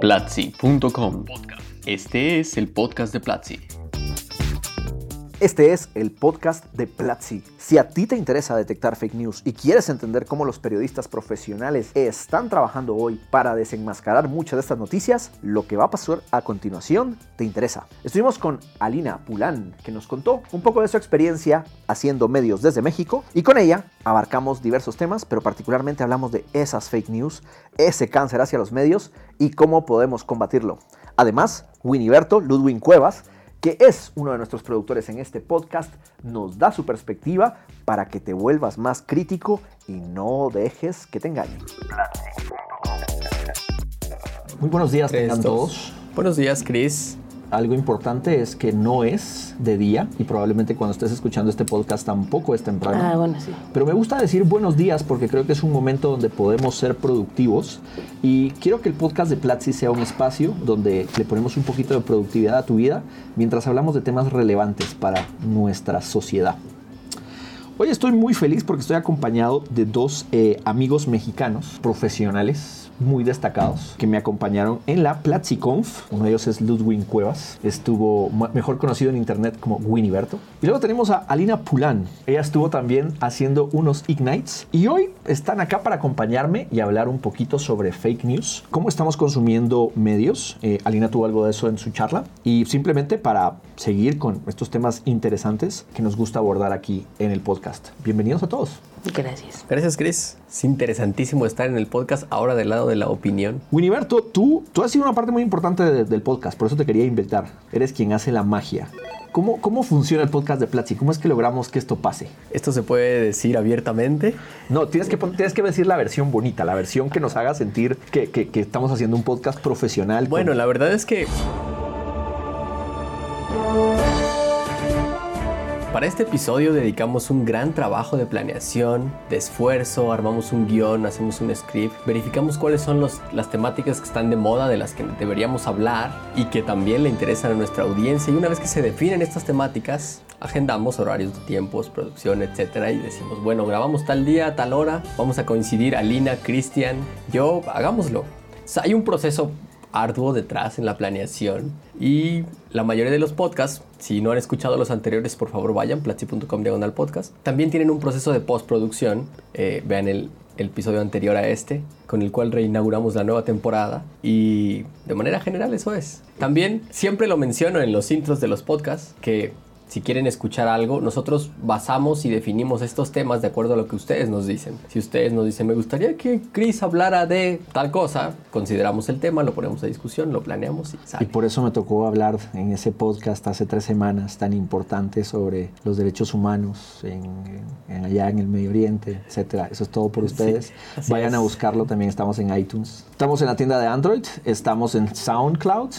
Platzi.com. Este es el podcast de Platzi. Este es el podcast de Platzi. Si a ti te interesa detectar fake news y quieres entender cómo los periodistas profesionales están trabajando hoy para desenmascarar muchas de estas noticias, lo que va a pasar a continuación te interesa. Estuvimos con Alina Pulán, que nos contó un poco de su experiencia haciendo medios desde México y con ella abarcamos diversos temas, pero particularmente hablamos de esas fake news, ese cáncer hacia los medios y cómo podemos combatirlo. Además, Winiberto Ludwig Cuevas que es uno de nuestros productores en este podcast, nos da su perspectiva para que te vuelvas más crítico y no dejes que te engañen. Muy buenos días, tengan todos. Buenos días, Chris. Algo importante es que no es de día y probablemente cuando estés escuchando este podcast tampoco es temprano. Ah, bueno, sí. Pero me gusta decir buenos días porque creo que es un momento donde podemos ser productivos y quiero que el podcast de Platzi sea un espacio donde le ponemos un poquito de productividad a tu vida mientras hablamos de temas relevantes para nuestra sociedad. Hoy estoy muy feliz porque estoy acompañado de dos eh, amigos mexicanos profesionales muy destacados que me acompañaron en la PlatziConf. Uno de ellos es Ludwig Cuevas, estuvo mejor conocido en internet como Winiberto. Y luego tenemos a Alina Pulán. Ella estuvo también haciendo unos Ignites y hoy están acá para acompañarme y hablar un poquito sobre fake news, cómo estamos consumiendo medios. Eh, Alina tuvo algo de eso en su charla y simplemente para seguir con estos temas interesantes que nos gusta abordar aquí en el podcast. Bienvenidos a todos. Gracias. Gracias, Chris. Es interesantísimo estar en el podcast ahora del lado de la opinión. Winiberto, tú, tú has sido una parte muy importante del podcast, por eso te quería invitar. Eres quien hace la magia. ¿Cómo, ¿Cómo, funciona el podcast de Platzi? ¿Cómo es que logramos que esto pase? ¿Esto se puede decir abiertamente? No, tienes que, tienes que decir la versión bonita, la versión que nos haga sentir que, que, que estamos haciendo un podcast profesional. Bueno, la verdad es que Para este episodio dedicamos un gran trabajo de planeación, de esfuerzo, armamos un guion, hacemos un script, verificamos cuáles son las temáticas que están de moda, de las que deberíamos hablar y que también le interesan a nuestra audiencia. Y una vez que se definen estas temáticas, agendamos horarios de tiempos, producción, etcétera, y decimos, bueno, grabamos tal día, tal hora, vamos a coincidir Alina, Cristian, yo, hagámoslo. hay un proceso arduo detrás en la planeación y la mayoría de los podcasts, si no han escuchado los anteriores, por favor vayan, platzi.com diagonal podcast. También tienen un proceso de postproducción, eh, vean el, el episodio anterior a este, con el cual reinauguramos la nueva temporada y de manera general eso es. También siempre lo menciono en los intros de los podcasts que si quieren escuchar algo, nosotros basamos y definimos estos temas de acuerdo a lo que ustedes nos dicen. Si ustedes nos dicen, me gustaría que Chris hablara de tal cosa, consideramos el tema, lo ponemos a discusión, lo planeamos y sale. Y por eso me tocó hablar en ese podcast hace tres semanas tan importante sobre los derechos humanos en, allá en el Medio Oriente, etcétera. Eso es todo por ustedes. Vayan a buscarlo, también estamos en iTunes. Estamos en la tienda de Android, estamos en SoundCloud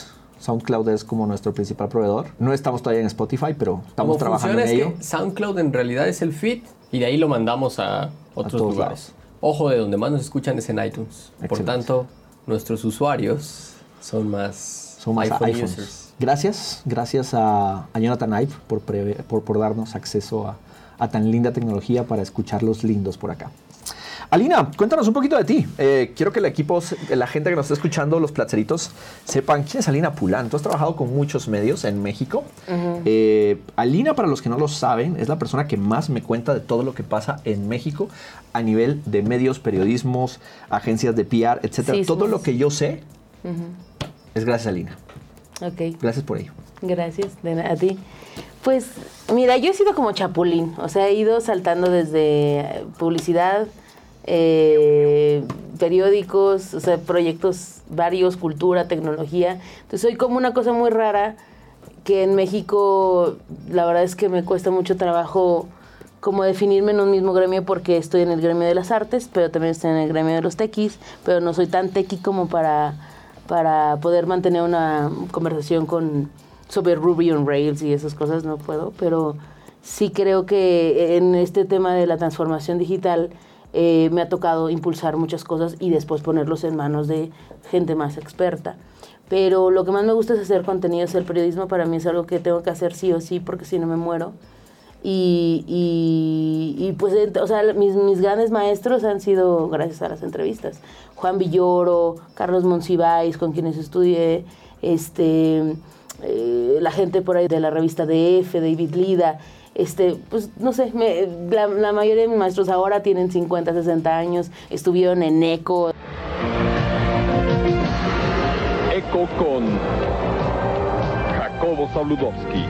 SoundCloud es como nuestro principal proveedor. No estamos todavía en Spotify, pero estamos trabajando en ello. SoundCloud en realidad es el feed y de ahí lo mandamos a otros lugares. Ojo, de donde más nos escuchan es en iTunes. Por tanto, nuestros usuarios son más, son más iPhone users. Gracias, gracias a, Jonathan Ive por, por, por, darnos acceso a, a tan linda tecnología para escucharlos lindos por acá. Alina, cuéntanos un poquito de ti. Eh, quiero que el equipo, la gente que nos está escuchando, los placeritos, sepan quién es Alina Pulán. Tú has trabajado con muchos medios en México. Eh, Alina, para los que no lo saben, es la persona que más me cuenta de todo lo que pasa en México a nivel de medios, periodismos, agencias de PR, etcétera. todo lo que yo sé es gracias a Alina. Ok. Gracias por ello. Gracias a ti. Pues mira, yo he sido como chapulín, o sea, he ido saltando desde publicidad, eh, periódicos, o sea, proyectos varios, cultura, tecnología. Entonces soy como una cosa muy rara que en México la verdad es que me cuesta mucho trabajo como definirme en un mismo gremio porque estoy en el gremio de las artes, pero también estoy en el gremio de los tequis, pero no soy tan tequi como para, para poder mantener una conversación con sobre Ruby on Rails y esas cosas, no puedo, pero sí creo que en este tema de la transformación digital eh, me ha tocado impulsar muchas cosas y después ponerlos en manos de gente más experta. Pero lo que más me gusta es hacer contenido, el periodismo para mí es algo que tengo que hacer sí o sí porque si no me muero. Y, y, pues, o sea, mis, mis, grandes maestros han sido gracias a las entrevistas. Juan Villoro, Carlos Monsiváis, con quienes estudié, este, eh, la gente por ahí de la revista DF, David Lida. Este, pues no sé, me, la, la, mayoría de mis maestros ahora tienen 50, 60 años, estuvieron en ECO. ECO con Jacobo Zabludowski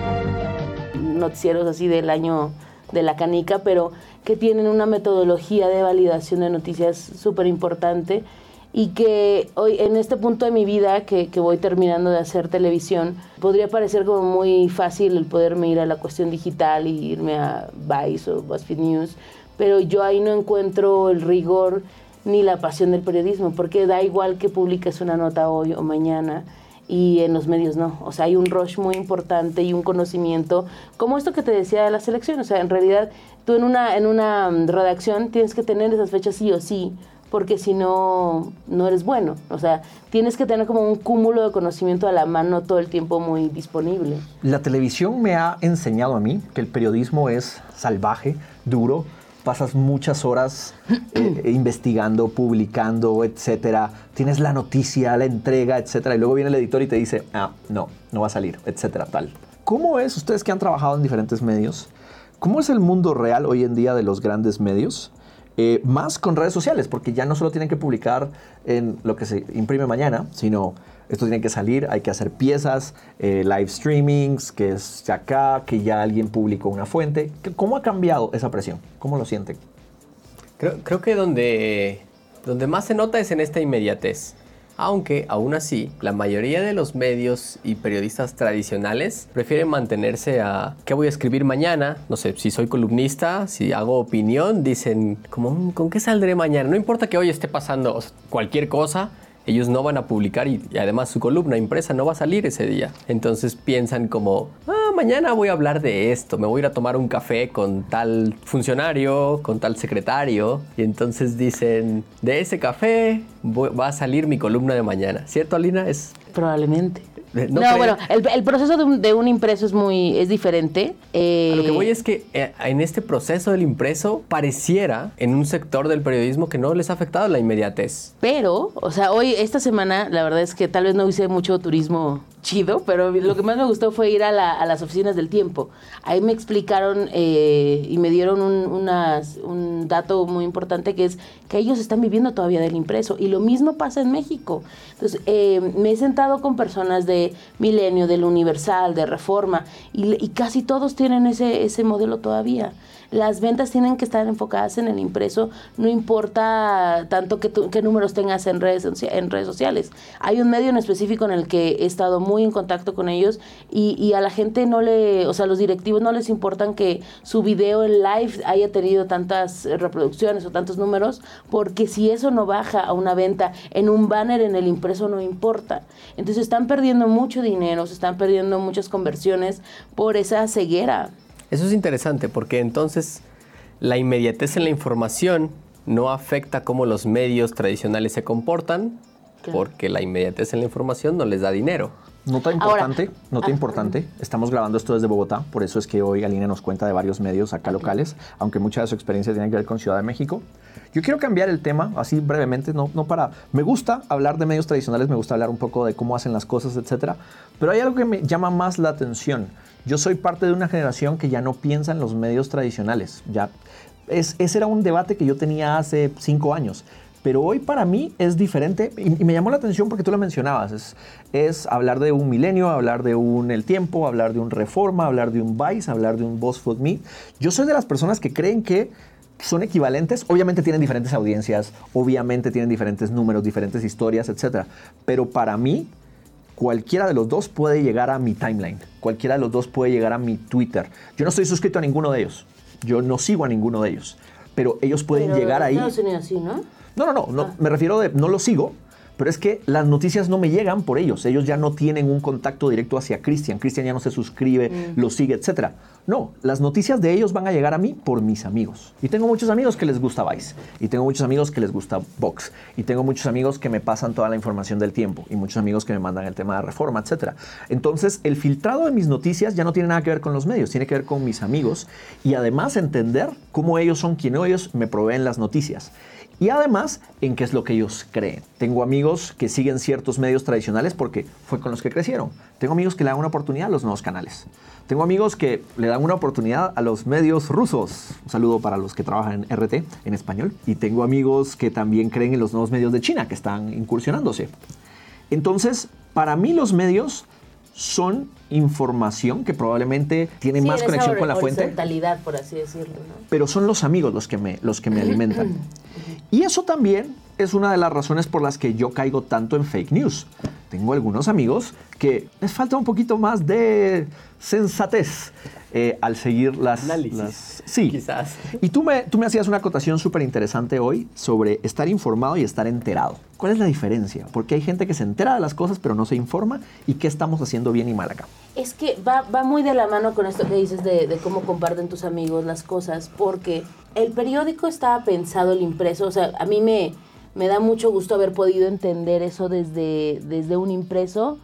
noticieros así del año de la canica, pero que tienen una metodología de validación de noticias súper importante y que hoy en este punto de mi vida que, que, voy terminando de hacer televisión, podría parecer como muy fácil el poderme ir a la cuestión digital y irme a Vice o BuzzFeed News, pero yo ahí no encuentro el rigor ni la pasión del periodismo, porque da igual que publiques una nota hoy o mañana, y en los medios no. O sea, hay un rush muy importante y un conocimiento, como esto que te decía de la selección. O sea, en realidad tú en una, en una mm, redacción tienes que tener esas fechas sí o sí, porque si no, no eres bueno. O sea, tienes que tener como un cúmulo de conocimiento a la mano todo el tiempo muy disponible. La televisión me ha enseñado a mí que el periodismo es salvaje, duro, pasas muchas horas eh, investigando, publicando, etcétera. Tienes la noticia, la entrega, etcétera. Y luego viene el editor y te dice, ah, no, no va a salir, etcétera, tal. ¿Cómo es, ustedes que han trabajado en diferentes medios, cómo es el mundo real hoy en día de los grandes medios? Eh, más con redes sociales, porque ya no solo tienen que publicar en lo que se imprime mañana, sino esto tiene que salir, hay que hacer piezas, eh, live streamings, que es acá, que ya alguien publicó una fuente. ¿Cómo ha cambiado esa presión? ¿Cómo lo sienten? Creo, creo que donde, donde más se nota es en esta inmediatez. Aunque, aún así, la mayoría de los medios y periodistas tradicionales prefieren mantenerse a qué voy a escribir mañana. No sé, si soy columnista, si hago opinión, dicen, como, ¿con qué saldré mañana? No importa que hoy esté pasando cualquier cosa, ellos no van a publicar y, además su columna impresa no va a salir ese día. Entonces piensan como, ah, mañana voy a hablar de esto, me voy a ir a tomar un café con tal funcionario, con tal secretario, y entonces dicen, de ese café va a salir mi columna de mañana. ¿Cierto, Alina? Es... Probablemente. No, bueno, el, proceso de un, impreso es muy es diferente. Eh, lo que voy es que eh, en este proceso del impreso pareciera en un sector del periodismo que no les ha afectado la inmediatez. Pero, o sea, hoy, esta semana, la verdad es que tal vez no hice mucho turismo chido, pero lo que más me gustó fue ir a, las oficinas del tiempo. Ahí me explicaron eh, y me dieron un, un dato muy importante que es que ellos están viviendo todavía del impreso y lo mismo pasa en México. Entonces, me he sentado con personas de Milenio, del Universal, de Reforma, y, casi todos tienen ese, ese modelo todavía. Las ventas tienen que estar enfocadas en el impreso, no importa tanto qué, qué números tengas en redes, en redes sociales. Hay un medio en específico en el que he estado muy en contacto con ellos y, y a la gente no le, o sea, los directivos no les importan que su video en live haya tenido tantas reproducciones o tantos números, porque si eso no baja a una venta en un banner en el impreso no importa. Entonces están perdiendo mucho dinero, se están perdiendo muchas conversiones por esa ceguera. Eso es interesante porque entonces la inmediatez en la información no afecta cómo los medios tradicionales se comportan, porque la inmediatez en la información no les da dinero. Nota importante, nota ah, importante. Estamos grabando esto desde Bogotá, por eso es que hoy Aline nos cuenta de varios medios acá locales, aunque mucha de su experiencia tiene que ver con Ciudad de México. Yo quiero cambiar el tema, así brevemente, no, no para... Me gusta hablar de medios tradicionales, me gusta hablar un poco de cómo hacen las cosas, etcétera, pero hay algo que me llama más la atención. Yo soy parte de una generación que ya no piensa en los medios tradicionales. Ya es, ese era un debate que yo tenía hace cinco años. Pero hoy para mí es diferente y, me llamó la atención porque tú lo mencionabas. Es, es, hablar de un milenio, hablar de un El Tiempo, hablar de un Reforma, hablar de un Vice, hablar de un Boss Food Me. Yo soy de las personas que creen que son equivalentes. Obviamente tienen diferentes audiencias, obviamente tienen diferentes números, diferentes historias, etc. Pero para mí cualquiera de los dos puede llegar a mi timeline, cualquiera de los dos puede llegar a mi Twitter. Yo no estoy suscrito a ninguno de ellos, yo no sigo a ninguno de ellos, pero ellos pueden llegar ahí. Estados Unidos sí, ¿no? No, no, no, no ah. me refiero de, no lo sigo, pero es que las noticias no me llegan por ellos. Ellos ya no tienen un contacto directo hacia Cristian. Cristian ya no se suscribe, lo sigue, etc. No, las noticias de ellos van a llegar a mí por mis amigos. Y tengo muchos amigos que les gusta Vice. Y tengo muchos amigos que les gusta Vox. Y tengo muchos amigos que me pasan toda la información del tiempo. Y muchos amigos que me mandan el tema de reforma, etc. Entonces, el filtrado de mis noticias ya no tiene nada que ver con los medios. Tiene que ver con mis amigos. Y además entender cómo ellos son quienes ellos me proveen las noticias y además en qué es lo que ellos creen. Tengo amigos que siguen ciertos medios tradicionales porque fue con los que crecieron. Tengo amigos que le dan una oportunidad a los nuevos canales. Tengo amigos que le dan una oportunidad a los medios rusos. Un saludo para los que trabajan en RT en español. Y tengo amigos que también creen en los nuevos medios de China que están incursionándose. Entonces, para mí los medios son información que probablemente tiene Sí, más conexión con la fuente por así decirlo, ¿no? pero son los amigos los que me, los que me alimentan. Y eso también es una de las razones por las que yo caigo tanto en fake news. Tengo algunos amigos que les falta un poquito más de sensatez eh, al seguir las... Análisis, las- sí. quizás. Y tú me, tú me hacías una acotación súper interesante hoy sobre estar informado y estar enterado. ¿Cuál es la diferencia? Porque hay gente que se entera de las cosas pero no se informa y qué estamos haciendo bien y mal acá. Es que va, va muy de la mano con esto que dices de, de cómo comparten tus amigos las cosas, porque el periódico estaba pensado, el impreso, o sea, a mí me, me da mucho gusto haber podido entender eso desde, desde un impreso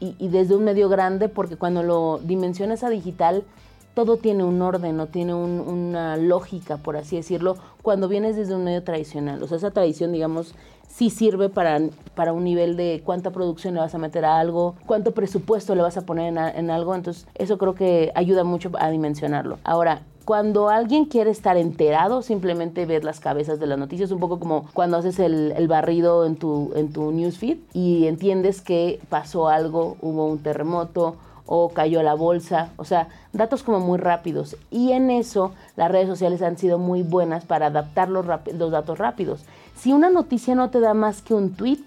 y, desde un medio grande, porque cuando lo dimensionas a digital, todo tiene un orden, no tiene un- una lógica, por así decirlo, cuando vienes desde un medio tradicional. O sea, esa tradición, digamos, sí sirve para, para un nivel de cuánta producción le vas a meter a algo, cuánto presupuesto le vas a poner en, a- en algo. Entonces, eso creo que ayuda mucho a dimensionarlo. Ahora, cuando alguien quiere estar enterado, simplemente ves las cabezas de las noticias, un poco como cuando haces el, el barrido en tu, en tu newsfeed y entiendes que pasó algo, hubo un terremoto o cayó la bolsa, o sea, datos como muy rápidos. Y en eso las redes sociales han sido muy buenas para adaptar los, los datos rápidos. Si una noticia no te da más que un tweet,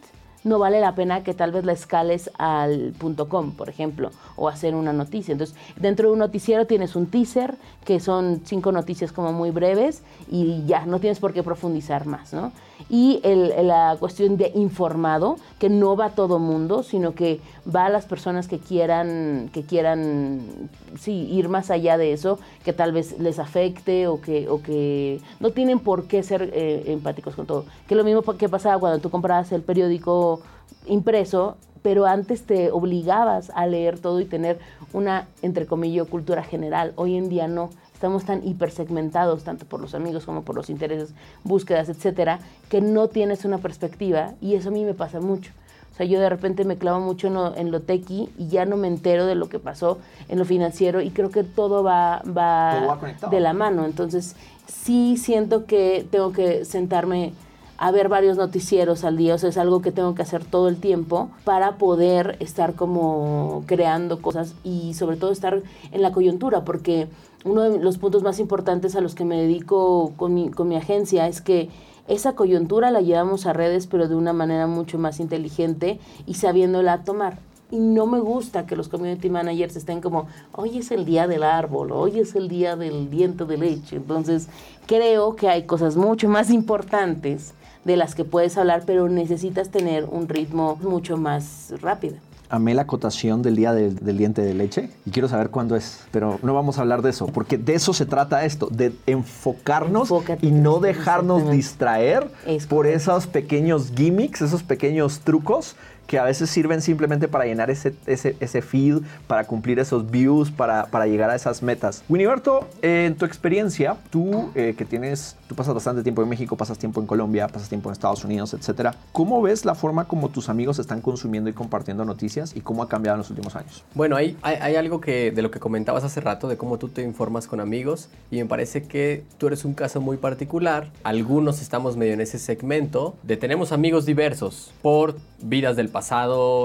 no vale la pena que tal vez la escales al punto .com, por ejemplo, o hacer una noticia. Entonces, dentro de un noticiero tienes un teaser, que son cinco noticias como muy breves, y ya, no tienes por qué profundizar más, ¿no? Y el- la cuestión de informado, que no va a todo mundo, sino que va a las personas que quieran, que quieran sí, ir más allá de eso, que tal vez les afecte o que, o que no tienen por qué ser eh, empáticos con todo. Que lo mismo que pasaba cuando tú comprabas el periódico impreso, pero antes te obligabas a leer todo y tener una, entre comillas, cultura general. Hoy en día no. Estamos tan hipersegmentados, tanto por los amigos como por los intereses, búsquedas, etcétera, que no tienes una perspectiva y eso a mí me pasa mucho. O sea, yo de repente me clavo mucho en lo, en lo tequi y ya no me entero de lo que pasó en lo financiero y creo que todo va, va, Todo va de la mano. Entonces, sí siento que tengo que sentarme a ver varios noticieros al día, o sea, es algo que tengo que hacer todo el tiempo para poder estar como creando cosas y sobre todo estar en la coyuntura, porque uno de los puntos más importantes a los que me dedico con mi, con mi agencia es que esa coyuntura la llevamos a redes, pero de una manera mucho más inteligente y sabiéndola tomar. Y no me gusta que los community managers estén como, hoy es el día del árbol, hoy es el día del diente de leche. Entonces, creo que hay cosas mucho más importantes de las que puedes hablar, pero necesitas tener un ritmo mucho más rápido. Amé la acotación del día del, del diente de leche y quiero saber cuándo es, pero no vamos a hablar de eso, porque de eso se trata esto, de enfocarnos Enfócate, y no dejarnos distraer Es por esos pequeños gimmicks, esos pequeños trucos que a veces sirven simplemente para llenar ese, ese, ese feed, para cumplir esos views, para, para llegar a esas metas. Winiberto, eh, en tu experiencia, tú eh, que tienes, tú pasas bastante tiempo en México, pasas tiempo en Colombia, pasas tiempo en Estados Unidos, etcétera. ¿Cómo ves la forma como tus amigos están consumiendo y compartiendo noticias y cómo ha cambiado en los últimos años? Bueno, hay, hay, hay algo que de lo que comentabas hace rato, de cómo tú te informas con amigos, y me parece que tú eres un caso muy particular. Algunos estamos medio en ese segmento de tenemos amigos diversos por vidas del pasado,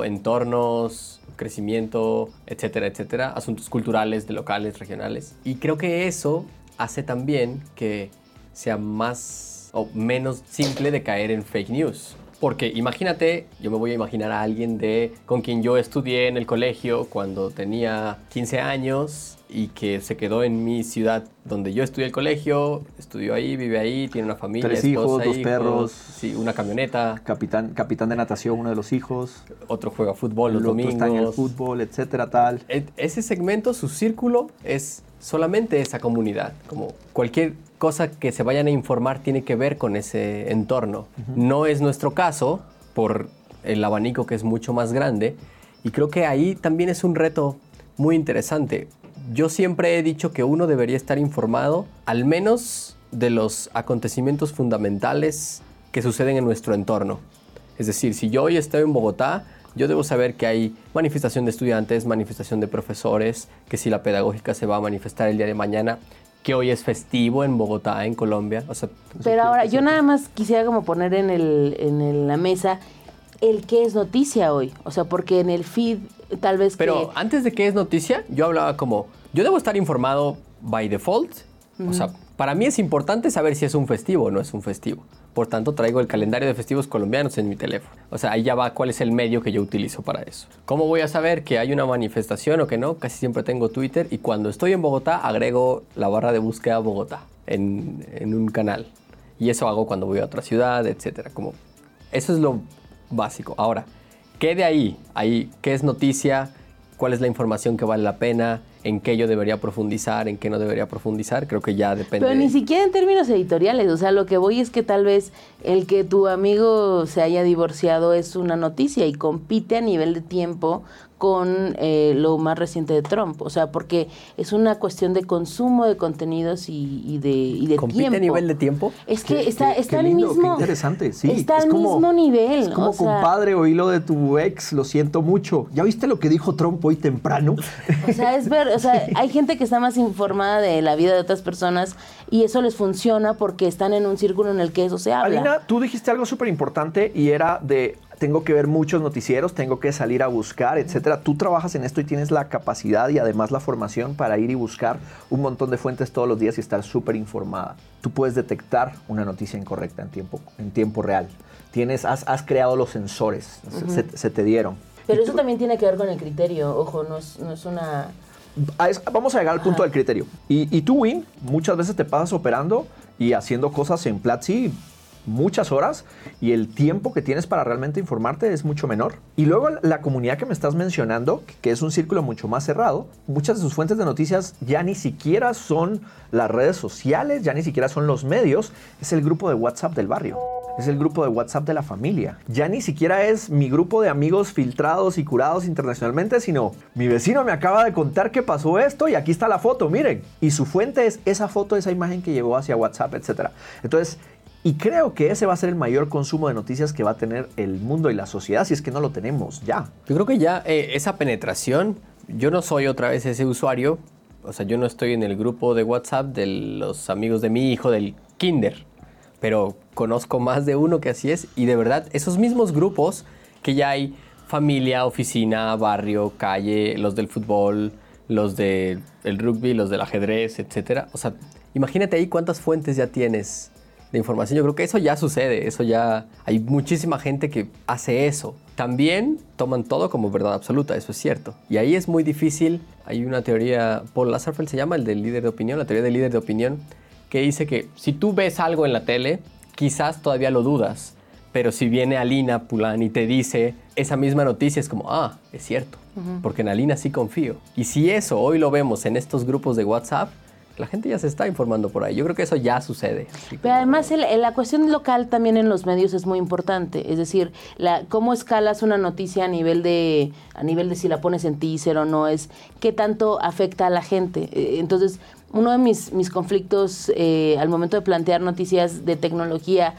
entornos, crecimiento, etcétera, etcétera, asuntos culturales, de locales, regionales. Y creo que eso hace también que sea más o menos simple de caer en fake news. Porque imagínate, yo me voy a imaginar a alguien de con quien yo estudié en el colegio cuando tenía 15 años y que se quedó en mi ciudad donde yo estudié el colegio, estudió ahí, vive ahí, tiene una familia, Tres hijos, esposa, dos perros. sí, una camioneta, Capitán, capitán de natación, uno de los hijos. otro juega fútbol los el otro domingos. está en el fútbol, etcétera, tal. E- Ese segmento, su círculo, es solamente esa comunidad. Como cualquier cosa que se vayan a informar tiene que ver con ese entorno. No es nuestro caso, por el abanico que es mucho más grande. Y creo que ahí también es un reto muy interesante. Yo siempre he dicho que uno debería estar informado al menos de los acontecimientos fundamentales que suceden en nuestro entorno. Es decir, si yo hoy estoy en Bogotá, yo debo saber que hay manifestación de estudiantes, manifestación de profesores, que si la pedagógica se va a manifestar el día de mañana, que hoy es festivo en Bogotá, en Colombia. O sea, Pero ahora, yo nada más quisiera como poner en, el, en el- la mesa el qué es noticia hoy. O sea, porque en el feed tal vez pero que... antes de que es noticia, yo hablaba como, yo debo estar informado by default. O sea, para mí es importante saber si es un festivo o no es un festivo. Por tanto, traigo el calendario de festivos colombianos en mi teléfono. O sea, ahí ya va cuál es el medio que yo utilizo para eso. ¿Cómo voy a saber que hay una manifestación o que no? Casi siempre tengo Twitter y cuando estoy en Bogotá agrego la barra de búsqueda Bogotá en, un canal. Y eso hago cuando voy a otra ciudad, etcétera. Como eso es lo básico. Ahora, ¿qué de ahí? ahí? ¿Qué es noticia? ¿Cuál es la información que vale la pena? ¿En qué yo debería profundizar? ¿En qué no debería profundizar? Creo que ya depende. Pero ni siquiera en términos editoriales, o sea, lo que voy es que tal vez el que tu amigo se haya divorciado es una noticia y compite a nivel de tiempo con eh, lo más reciente de Trump, o sea, porque es una cuestión de consumo de contenidos y, y de, y de ¿Compite tiempo. a nivel de tiempo? Es que Qué- está, qué- está qué al lindo, qué mismo. interesante, sí. Está Es al como- mismo nivel. Es como o sea, compadre, oí lo de tu ex, lo siento mucho. ¿Ya viste lo que dijo Trump hoy temprano? O sea, es ver, o sea, hay gente que está más informada de la vida de otras personas y eso les funciona porque están en un círculo en el que eso se habla. Alina, tú dijiste algo súper importante y era de tengo que ver muchos noticieros, tengo que salir a buscar, etcétera. Tú trabajas en esto y tienes la capacidad y además la formación para ir y buscar un montón de fuentes todos los días y estar súper informada. Tú puedes detectar una noticia incorrecta en tiempo, en tiempo real. Tienes, has, has creado los sensores, se- se, se te dieron. Pero Y eso tú- también tiene que ver con el criterio, ojo, no es, no es una... vamos a llegar al punto del criterio. Y, y tú, Win, muchas veces te pasas operando y haciendo cosas en Platzi muchas horas y el tiempo que tienes para realmente informarte es mucho menor. Y luego la comunidad que me estás mencionando, que es un círculo mucho más cerrado, muchas de sus fuentes de noticias ya ni siquiera son las redes sociales, ya ni siquiera son los medios, es el grupo de WhatsApp del barrio. Es el grupo de WhatsApp de la familia. Ya ni siquiera es mi grupo de amigos filtrados y curados internacionalmente, sino mi vecino me acaba de contar que pasó esto y aquí está la foto, miren. Y su fuente es esa foto, esa imagen que llegó hacia WhatsApp, etc. Entonces, y creo que ese va a ser el mayor consumo de noticias que va a tener el mundo y la sociedad, si es que no lo tenemos ya. Yo creo que ya eh, esa penetración, yo no soy otra vez ese usuario, o sea, yo no estoy en el grupo de WhatsApp de los amigos de mi hijo del kinder, pero conozco más de uno que así es y de verdad esos mismos grupos que ya hay familia, oficina, barrio, calle, los del fútbol, los del rugby, los del ajedrez, etcétera. O sea, imagínate ahí cuántas fuentes ya tienes de información. Yo creo que eso ya sucede, eso ya hay muchísima gente que hace eso. También toman todo como verdad absoluta, eso es cierto. Y ahí es muy difícil. Hay una teoría, Paul Lasserfeld se llama, el del líder de opinión, la teoría del líder de opinión, que dice que si tú ves algo en la tele, quizás todavía lo dudas, pero si viene Alina Pulán y te dice esa misma noticia, es como, ah, es cierto, porque en Alina sí confío. Y si eso hoy lo vemos en estos grupos de WhatsApp, la gente ya se está informando por ahí. Yo creo que eso ya sucede. Pero como- además el- el- la cuestión local también en los medios es muy importante, es decir, la, cómo escalas una noticia a nivel de a nivel de si la pones en teaser o no es qué tanto afecta a la gente. Eh, Entonces, uno de mis, mis conflictos eh, al momento de plantear noticias de tecnología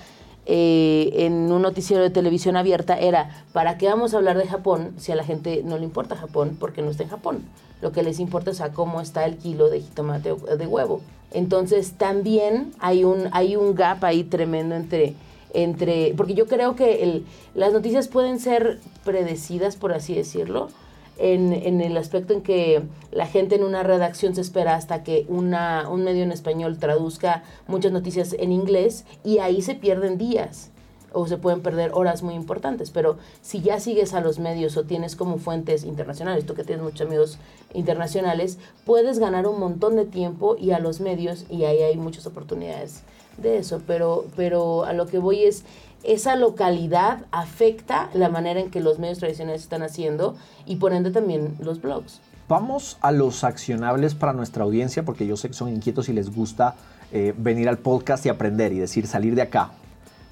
eh, en un noticiero de televisión abierta era, ¿para qué vamos a hablar de Japón si a la gente no le importa Japón porque no está en Japón? Lo que les importa es a cómo está el kilo de jitomate de huevo. Entonces también hay un, hay un gap ahí tremendo entre, entre porque yo creo que las noticias pueden ser predecidas, por así decirlo, en, en el aspecto en que la gente en una redacción se espera hasta que una, un medio en español traduzca muchas noticias en inglés y ahí se pierden días. o se pueden perder horas muy importantes. Pero si ya sigues a los medios o tienes como fuentes internacionales, tú que tienes muchos amigos internacionales, puedes ganar un montón de tiempo y a los medios y ahí hay muchas oportunidades de eso. Pero, pero a lo que voy es, esa localidad afecta la manera en que los medios tradicionales están haciendo y por ende también los blogs. Vamos a los accionables para nuestra audiencia, porque yo sé que son inquietos y les gusta eh, venir al podcast y aprender y decir salir de acá.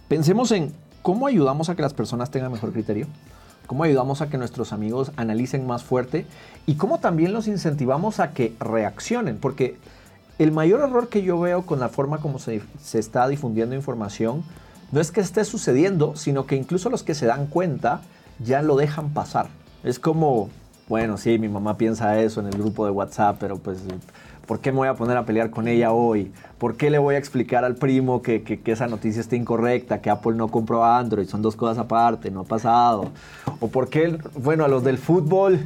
Pensemos en cómo ayudamos a que las personas tengan mejor criterio, cómo ayudamos a que nuestros amigos analicen más fuerte y cómo también los incentivamos a que reaccionen, porque el mayor error que yo veo con la forma como se, se está difundiendo información no es que esté sucediendo, sino que incluso los que se dan cuenta ya lo dejan pasar. Es como, bueno, sí, mi mamá piensa eso en el grupo de WhatsApp, pero pues, ¿por qué me voy a poner a pelear con ella hoy? ¿Por qué le voy a explicar al primo que, que, esa noticia está incorrecta, que Apple no compró Android, son dos cosas aparte, no ha pasado? ¿O por qué, bueno, a los del fútbol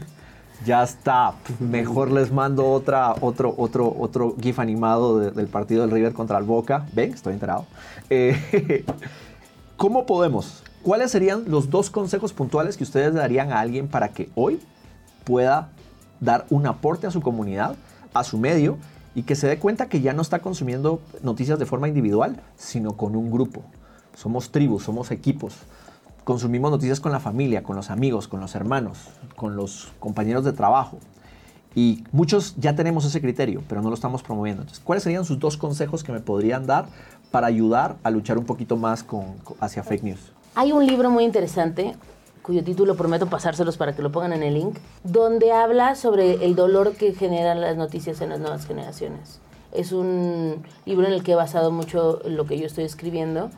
ya está, mejor les mando otra, otro, otro, otro GIF animado de, del partido del River contra el Boca? ¿Ven? Estoy enterado. Eh, ¿Cómo podemos? ¿Cuáles serían los dos consejos puntuales que ustedes darían a alguien para que hoy pueda dar un aporte a su comunidad, a su medio, y que se dé cuenta que ya no está consumiendo noticias de forma individual, sino con un grupo? Somos tribus, somos equipos. Consumimos noticias con la familia, con los amigos, con los hermanos, con los compañeros de trabajo. Y muchos ya tenemos ese criterio, pero no lo estamos promoviendo. Entonces, ¿cuáles serían sus dos consejos que me podrían dar para ayudar a luchar un poquito más con, hacia fake news? Hay un libro muy interesante cuyo título prometo pasárselos para que lo pongan en el link, donde habla sobre el dolor que generan las noticias en las nuevas generaciones. Es un libro en el que he basado mucho lo que yo estoy escribiendo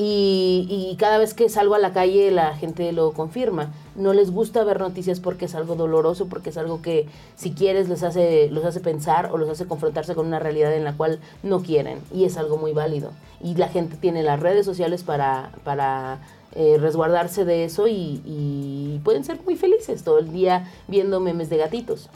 y, cada vez que salgo a la calle la gente lo confirma. No les gusta ver noticias porque es algo doloroso, porque es algo que si quieres les hace, los hace pensar o los hace confrontarse con una realidad en la cual no quieren y es algo muy válido. Y la gente tiene las redes sociales para, para eh, resguardarse de eso y, y pueden ser muy felices todo el día viendo memes de gatitos.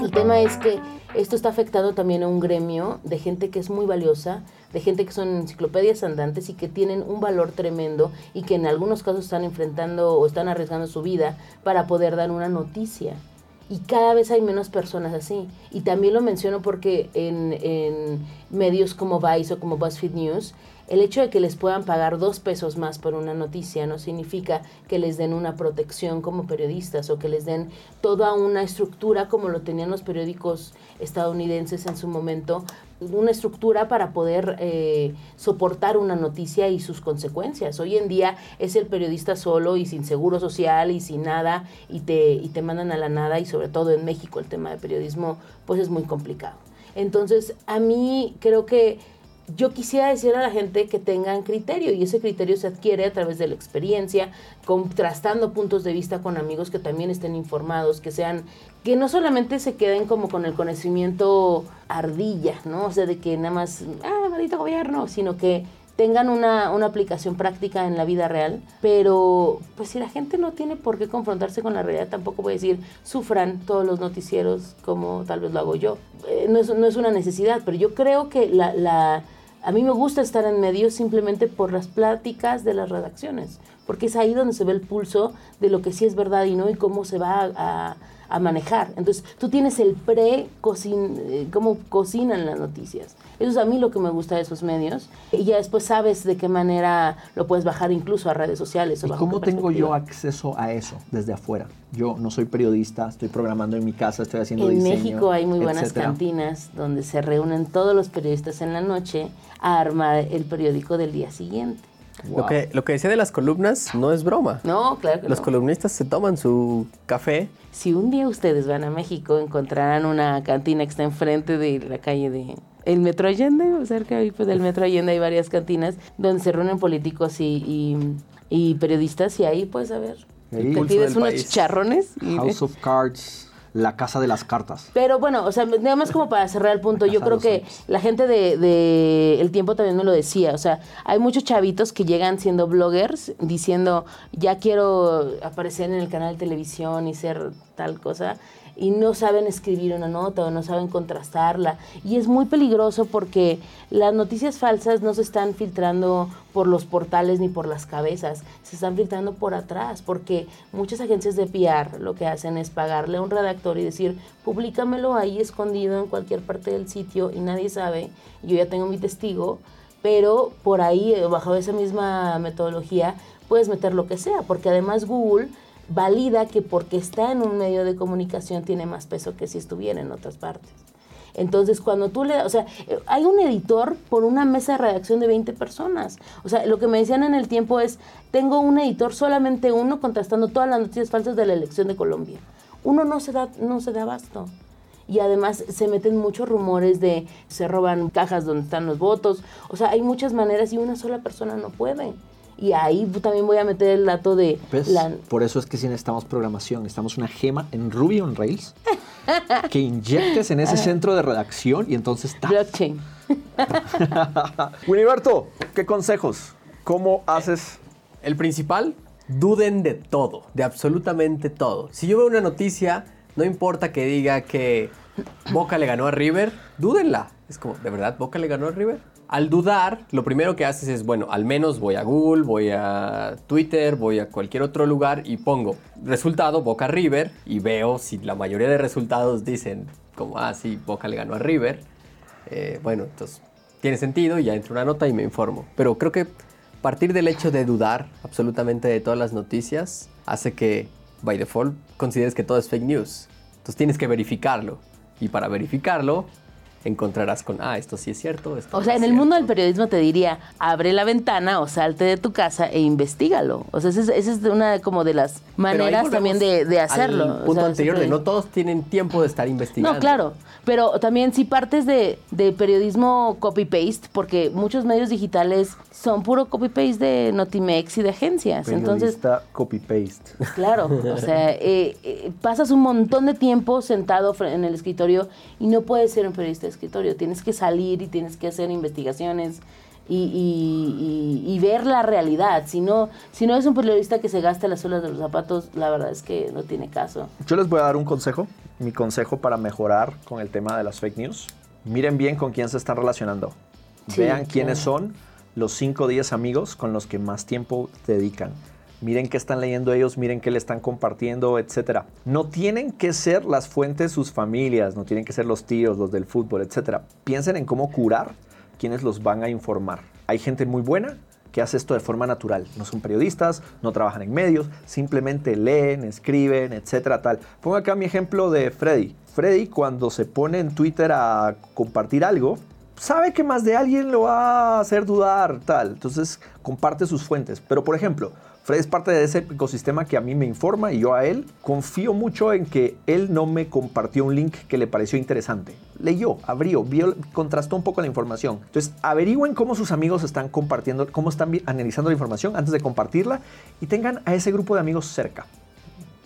El tema es que esto está afectando también a un gremio de gente que es muy valiosa, de gente que son enciclopedias andantes y que tienen un valor tremendo y que en algunos casos están enfrentando o están arriesgando su vida para poder dar una noticia. Y cada vez hay menos personas así. Y también lo menciono porque en, en medios como Vice o como BuzzFeed News, el hecho de que les puedan pagar dos pesos más por una noticia no significa que les den una protección como periodistas o que les den toda una estructura como lo tenían los periódicos estadounidenses en su momento, una estructura para poder eh, soportar una noticia y sus consecuencias. Hoy en día es el periodista solo y sin seguro social y sin nada y te, y te mandan a la nada y sobre todo en México el tema de periodismo pues es muy complicado. Entonces a mí creo que yo quisiera decir a la gente que tengan criterio y ese criterio se adquiere a través de la experiencia, contrastando puntos de vista con amigos que también estén informados, que sean, que no solamente se queden como con el conocimiento ardilla, ¿no? O sea, de que nada más, ah, maldito gobierno, sino que tengan una, una, aplicación práctica en la vida real, pero pues si la gente no tiene por qué confrontarse con la realidad, tampoco voy a decir, sufran todos los noticieros como tal vez lo hago yo. Eh, no, es, no es una necesidad, pero yo creo que la, la a mí me gusta estar en medios simplemente por las pláticas de las redacciones, porque es ahí donde se ve el pulso de lo que sí es verdad y no y cómo se va a, a manejar. Entonces, tú tienes el pre eh, cómo cocinan las noticias. Eso es a mí lo que me gusta de esos medios. Y ya después sabes de qué manera lo puedes bajar incluso a redes sociales. O ¿Y cómo tengo yo acceso a eso desde afuera? Yo no soy periodista, estoy programando en mi casa, estoy haciendo en diseño. México hay muy buenas etcétera. cantinas donde se reúnen todos los periodistas en la noche a armar el periódico del día siguiente. Wow. Lo, que, lo que decía de las columnas no es broma. No, claro que Los no. columnistas se toman su café. Si un día ustedes van a México, encontrarán una cantina que está enfrente de la calle de el Metro Allende, o cerca pues, del Metro Allende hay varias cantinas donde se reúnen políticos y, y, y periodistas y ahí puedes a ver. Ahí. Te pides unos país. chicharrones. Y House of Cards. La casa de las cartas. Pero bueno, o sea, nada más como para cerrar el punto, yo creo que años. la gente de, de, El Tiempo también me lo decía, o sea, hay muchos chavitos que llegan siendo bloggers diciendo, ya quiero aparecer en el canal de televisión y ser tal cosa, y no saben escribir una nota o no saben contrastarla. Y es muy peligroso porque las noticias falsas no se están filtrando por los portales ni por las cabezas, se están filtrando por atrás, porque muchas agencias de PR lo que hacen es pagarle a un redactor y decir, publícamelo ahí escondido en cualquier parte del sitio y nadie sabe, yo ya tengo mi testigo, pero por ahí, bajo esa misma metodología, puedes meter lo que sea, porque además Google valida que porque está en un medio de comunicación tiene más peso que si estuviera en otras partes. Entonces, cuando tú le, o sea, eh, hay un editor por una mesa de redacción de 20 personas. O sea, lo que me decían en el tiempo es, tengo un editor, solamente uno, contrastando todas las noticias falsas de la elección de Colombia. Uno no se da, no se da abasto. Y además se meten muchos rumores de se roban cajas donde están los votos. O sea, hay muchas maneras y una sola persona no puede. Y ahí también voy a meter el dato de... ¿Ves? La, Por eso es que sí necesitamos programación, necesitamos una gema en Ruby on Rails que inyectes en ese centro de redacción y entonces ¡ta! blockchain. Winiberto, ¿qué consejos? ¿Cómo haces? El principal, duden de todo, de absolutamente todo. Si yo veo una noticia, no importa que diga que Boca le ganó a River, dúdenla. Es como, ¿de verdad Boca le ganó a River? Al dudar, lo primero que haces es, bueno, al menos voy a Google, voy a Twitter, voy a cualquier otro lugar y pongo resultado Boca River y veo si la mayoría de resultados dicen como, ah, sí, Boca le ganó a River. Eh, bueno, entonces tiene sentido y ya entro una nota y me informo. Pero creo que partir del hecho de dudar absolutamente de todas las noticias hace que, by default, consideres que todo es fake news. Entonces tienes que verificarlo. Y para verificarlo, encontrarás con, ah, esto sí es cierto. Esto O sea, en el mundo del cierto". periodismo te diría, abre la ventana o salte de tu casa e investigalo. O sea, esa es, esa es una como de las maneras también de, de hacerlo. Al O punto sea, anterior de no todos tienen tiempo de estar investigando. No, claro. Pero también si partes de, de periodismo copy-paste, porque muchos medios digitales son puro copy-paste de Notimex y de agencias. Entonces, Periodista copy-paste. Claro, o sea, eh, eh, pasas un montón de tiempo sentado en el escritorio y no puedes ser un periodista escritorio. Tienes que salir y tienes que hacer investigaciones y, y- y- y ver la realidad. Si no, si no es un periodista que se gasta las suelas de los zapatos, la verdad es que no tiene caso. Yo les voy a dar un consejo, mi consejo para mejorar con el tema de las fake news. Miren bien con quién se están relacionando. Sí, Vean quiénes claro. son los 5 o 10 amigos con los que más tiempo dedican. Miren qué están leyendo ellos, miren qué le están compartiendo, etcétera. No tienen que ser las fuentes sus familias, no tienen que ser los tíos, los del fútbol, etcétera. Piensen en cómo curar quienes los van a informar. Hay gente muy buena que hace esto de forma natural. No son periodistas, no trabajan en medios, simplemente leen, escriben, etcétera. Pongo acá mi ejemplo de Freddy. Freddy cuando se pone en Twitter a compartir algo, sabe que más de alguien lo va a hacer dudar, tal. Entonces comparte sus fuentes. Pero por ejemplo, Freddy es parte de ese ecosistema que a mí me informa y yo a él confío mucho en que él no me compartió un link que le pareció interesante. Leyó, abrió, vio, contrastó un poco la información. Entonces averigüen cómo sus amigos están compartiendo, cómo están analizando la información antes de compartirla y tengan a ese grupo de amigos cerca.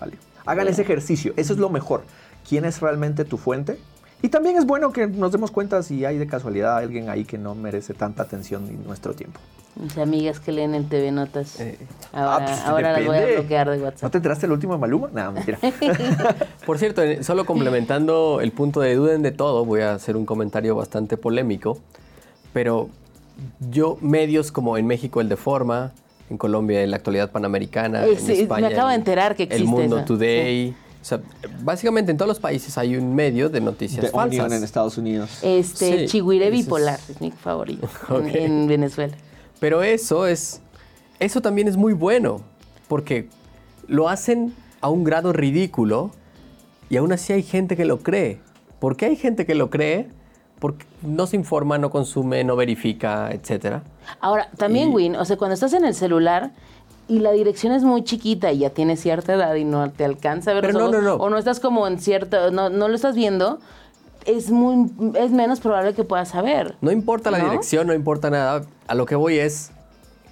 ¿vale? Hagan ese ejercicio, eso es lo mejor. ¿Quién es realmente tu fuente? Y también es bueno que nos demos cuenta si hay de casualidad alguien ahí que no merece tanta atención y nuestro tiempo. Mis amigas que leen el TV Notas. Eh, ahora Ah, pues, ahora las voy a depende. bloquear de ¿No WhatsApp. te enteraste el último de Maluma? Nada, mentira. Por cierto, eh, solo complementando el punto de duden de todo, voy a hacer un comentario bastante polémico, pero yo, medios como en México el de Forma, en Colombia en la actualidad panamericana, Eh, en sí, me España acabo de el- enterar que El existe Mundo esa, Today, o sea, básicamente en todos los países hay un medio de noticias The falsas. Onion en Estados Unidos. Este, Sí, Chihuire es- bipolar, es mi favorito en Venezuela. Pero eso es. Eso también es muy bueno. Porque lo hacen a un grado ridículo. Y aún así hay gente que lo cree. ¿Por qué hay gente que lo cree? Porque no se informa, no consume, no verifica, etc. Ahora, también, Y- Win, o sea, cuando estás en el celular y la dirección es muy chiquita y ya tienes cierta edad y no te alcanza a ver Pero los no, ojos, no, no. o no estás como en cierta, no, no lo estás viendo, es muy, es menos probable que puedas saber. No importa la dirección, no importa nada. A lo que voy es.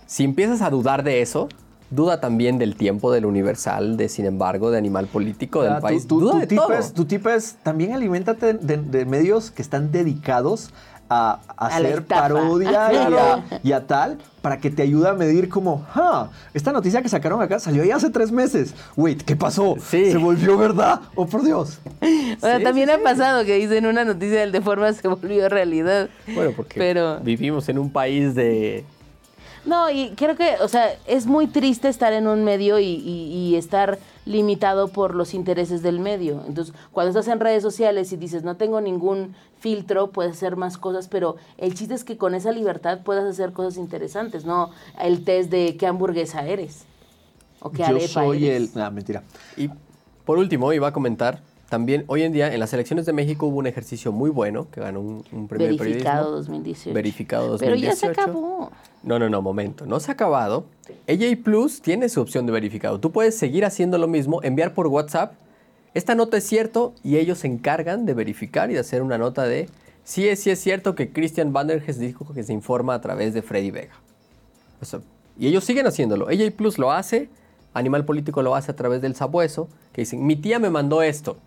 Si empiezas a dudar de eso, duda también del tiempo, del universal, de sin embargo, de animal político, del Ah, país. Tu, tu- duda tu de tip todo. es, tu tip es también aliméntate de, de medios que están dedicados a, a A la hacer parodia y a, y a tal para que te ayude a medir como, ah, esta noticia que sacaron acá salió ya hace tres meses. Wait, ¿qué pasó? Sí. ¿Se volvió verdad? Oh, por Dios. O sea, Sí, también sí, ha sí. pasado que dicen una noticia del de forma se volvió realidad. Bueno, porque Pero- vivimos en un país de... No, y creo que, o sea, es muy triste estar en un medio y, y- y estar limitado por los intereses del medio. Entonces, cuando estás en redes sociales y dices, no tengo ningún filtro, puedes hacer más cosas, pero el chiste es que con esa libertad puedas hacer cosas interesantes, no el test de qué hamburguesa eres o qué Yo arepa soy eres. el... Ah, mentira. Y por último, iba a comentar, también hoy en día en las elecciones de México hubo un ejercicio muy bueno que ganó un, un premio de Verificado periodismo. 2018. Verificado 2018. Pero ya se acabó. No, no, no, momento. No se ha acabado. AJ Plus tiene su opción de verificado. Tú puedes seguir haciendo lo mismo, enviar por WhatsApp. Esta nota es cierto y ellos se encargan de verificar y de hacer una nota de sí es, sí es cierto que Christian Vanderges dijo que se informa a través de Freddy Vega. O sea, y ellos siguen haciéndolo. AJ Plus lo hace, Animal Político lo hace a través del sabueso, que dicen, mi tía me mandó esto.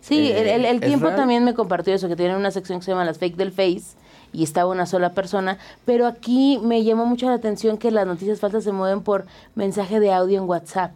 Sí, Eh, el, el- el ¿es tiempo real? también me compartió eso, que tienen una sección que se llama las fake del face y estaba una sola persona, pero aquí me llamó mucho la atención que las noticias falsas se mueven por mensaje de audio en WhatsApp.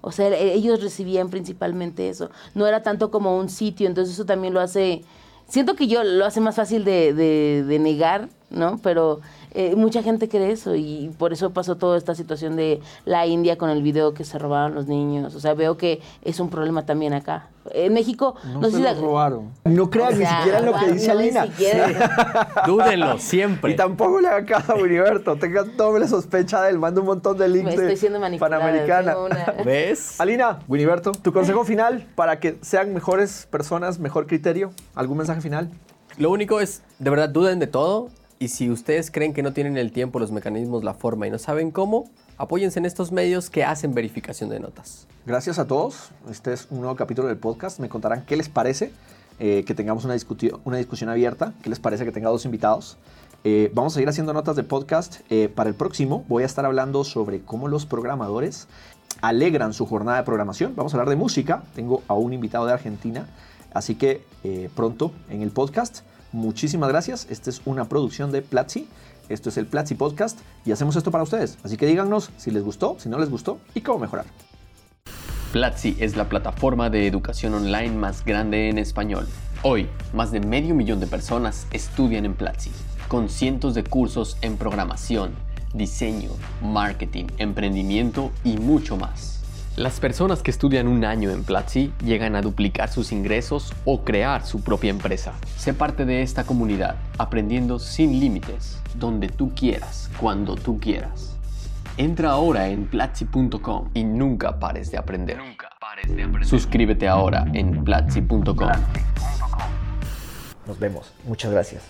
O sea, e- ellos recibían principalmente eso. No era tanto como un sitio, entonces eso también lo hace... Siento que yo lo hace más fácil de, de- de negar, ¿no? Pero eh, mucha gente cree eso y por eso pasó toda esta situación de la India con el video que se robaban los niños. O sea, veo que es un problema también acá. En México, No, no, sé se si lo la- robaron. No crean o ni siquiera en lo que no, dice ni Alina. siquiera. Dúdenlo siempre. Y tampoco le haga caso a Univerto. Tenga doble sospecha de él. Manda un montón de links Me estoy de siendo manipulada. Panamericana. una- ¿Ves? Alina, Winiberto, tu consejo final para que sean mejores personas, mejor criterio. ¿Algún mensaje final? Lo único es, de verdad, duden de todo. Y si ustedes creen que no tienen el tiempo, los mecanismos, la forma y no saben cómo, apóyense en estos medios que hacen verificación de notas. Gracias a todos. Este es un nuevo capítulo del podcast. Me contarán qué les parece eh, que tengamos una, una discusión abierta. ¿Qué les parece que tenga dos invitados? Eh, vamos a seguir haciendo notas de podcast. Eh, para el próximo voy a estar hablando sobre cómo los programadores alegran su jornada de programación. Vamos a hablar de música. Tengo a un invitado de Argentina. Así que pronto en el podcast. Muchísimas gracias. Esta es una producción de Platzi. Esto es el Platzi Podcast y hacemos esto para ustedes. Así que díganos si les gustó, si no les gustó y cómo mejorar. Platzi es la plataforma de educación online más grande en español. Hoy, más de medio millón de personas estudian en Platzi, con cientos de cursos en programación, diseño, marketing, emprendimiento y mucho más. Las personas que estudian un año en Platzi llegan a duplicar sus ingresos o crear su propia empresa. Sé parte de esta comunidad, aprendiendo sin límites, donde tú quieras, cuando tú quieras. Entra ahora en platzi.com y nunca pares de aprender. Nunca pares de aprender. Suscríbete ahora en platzi.com. Nos vemos. Muchas gracias.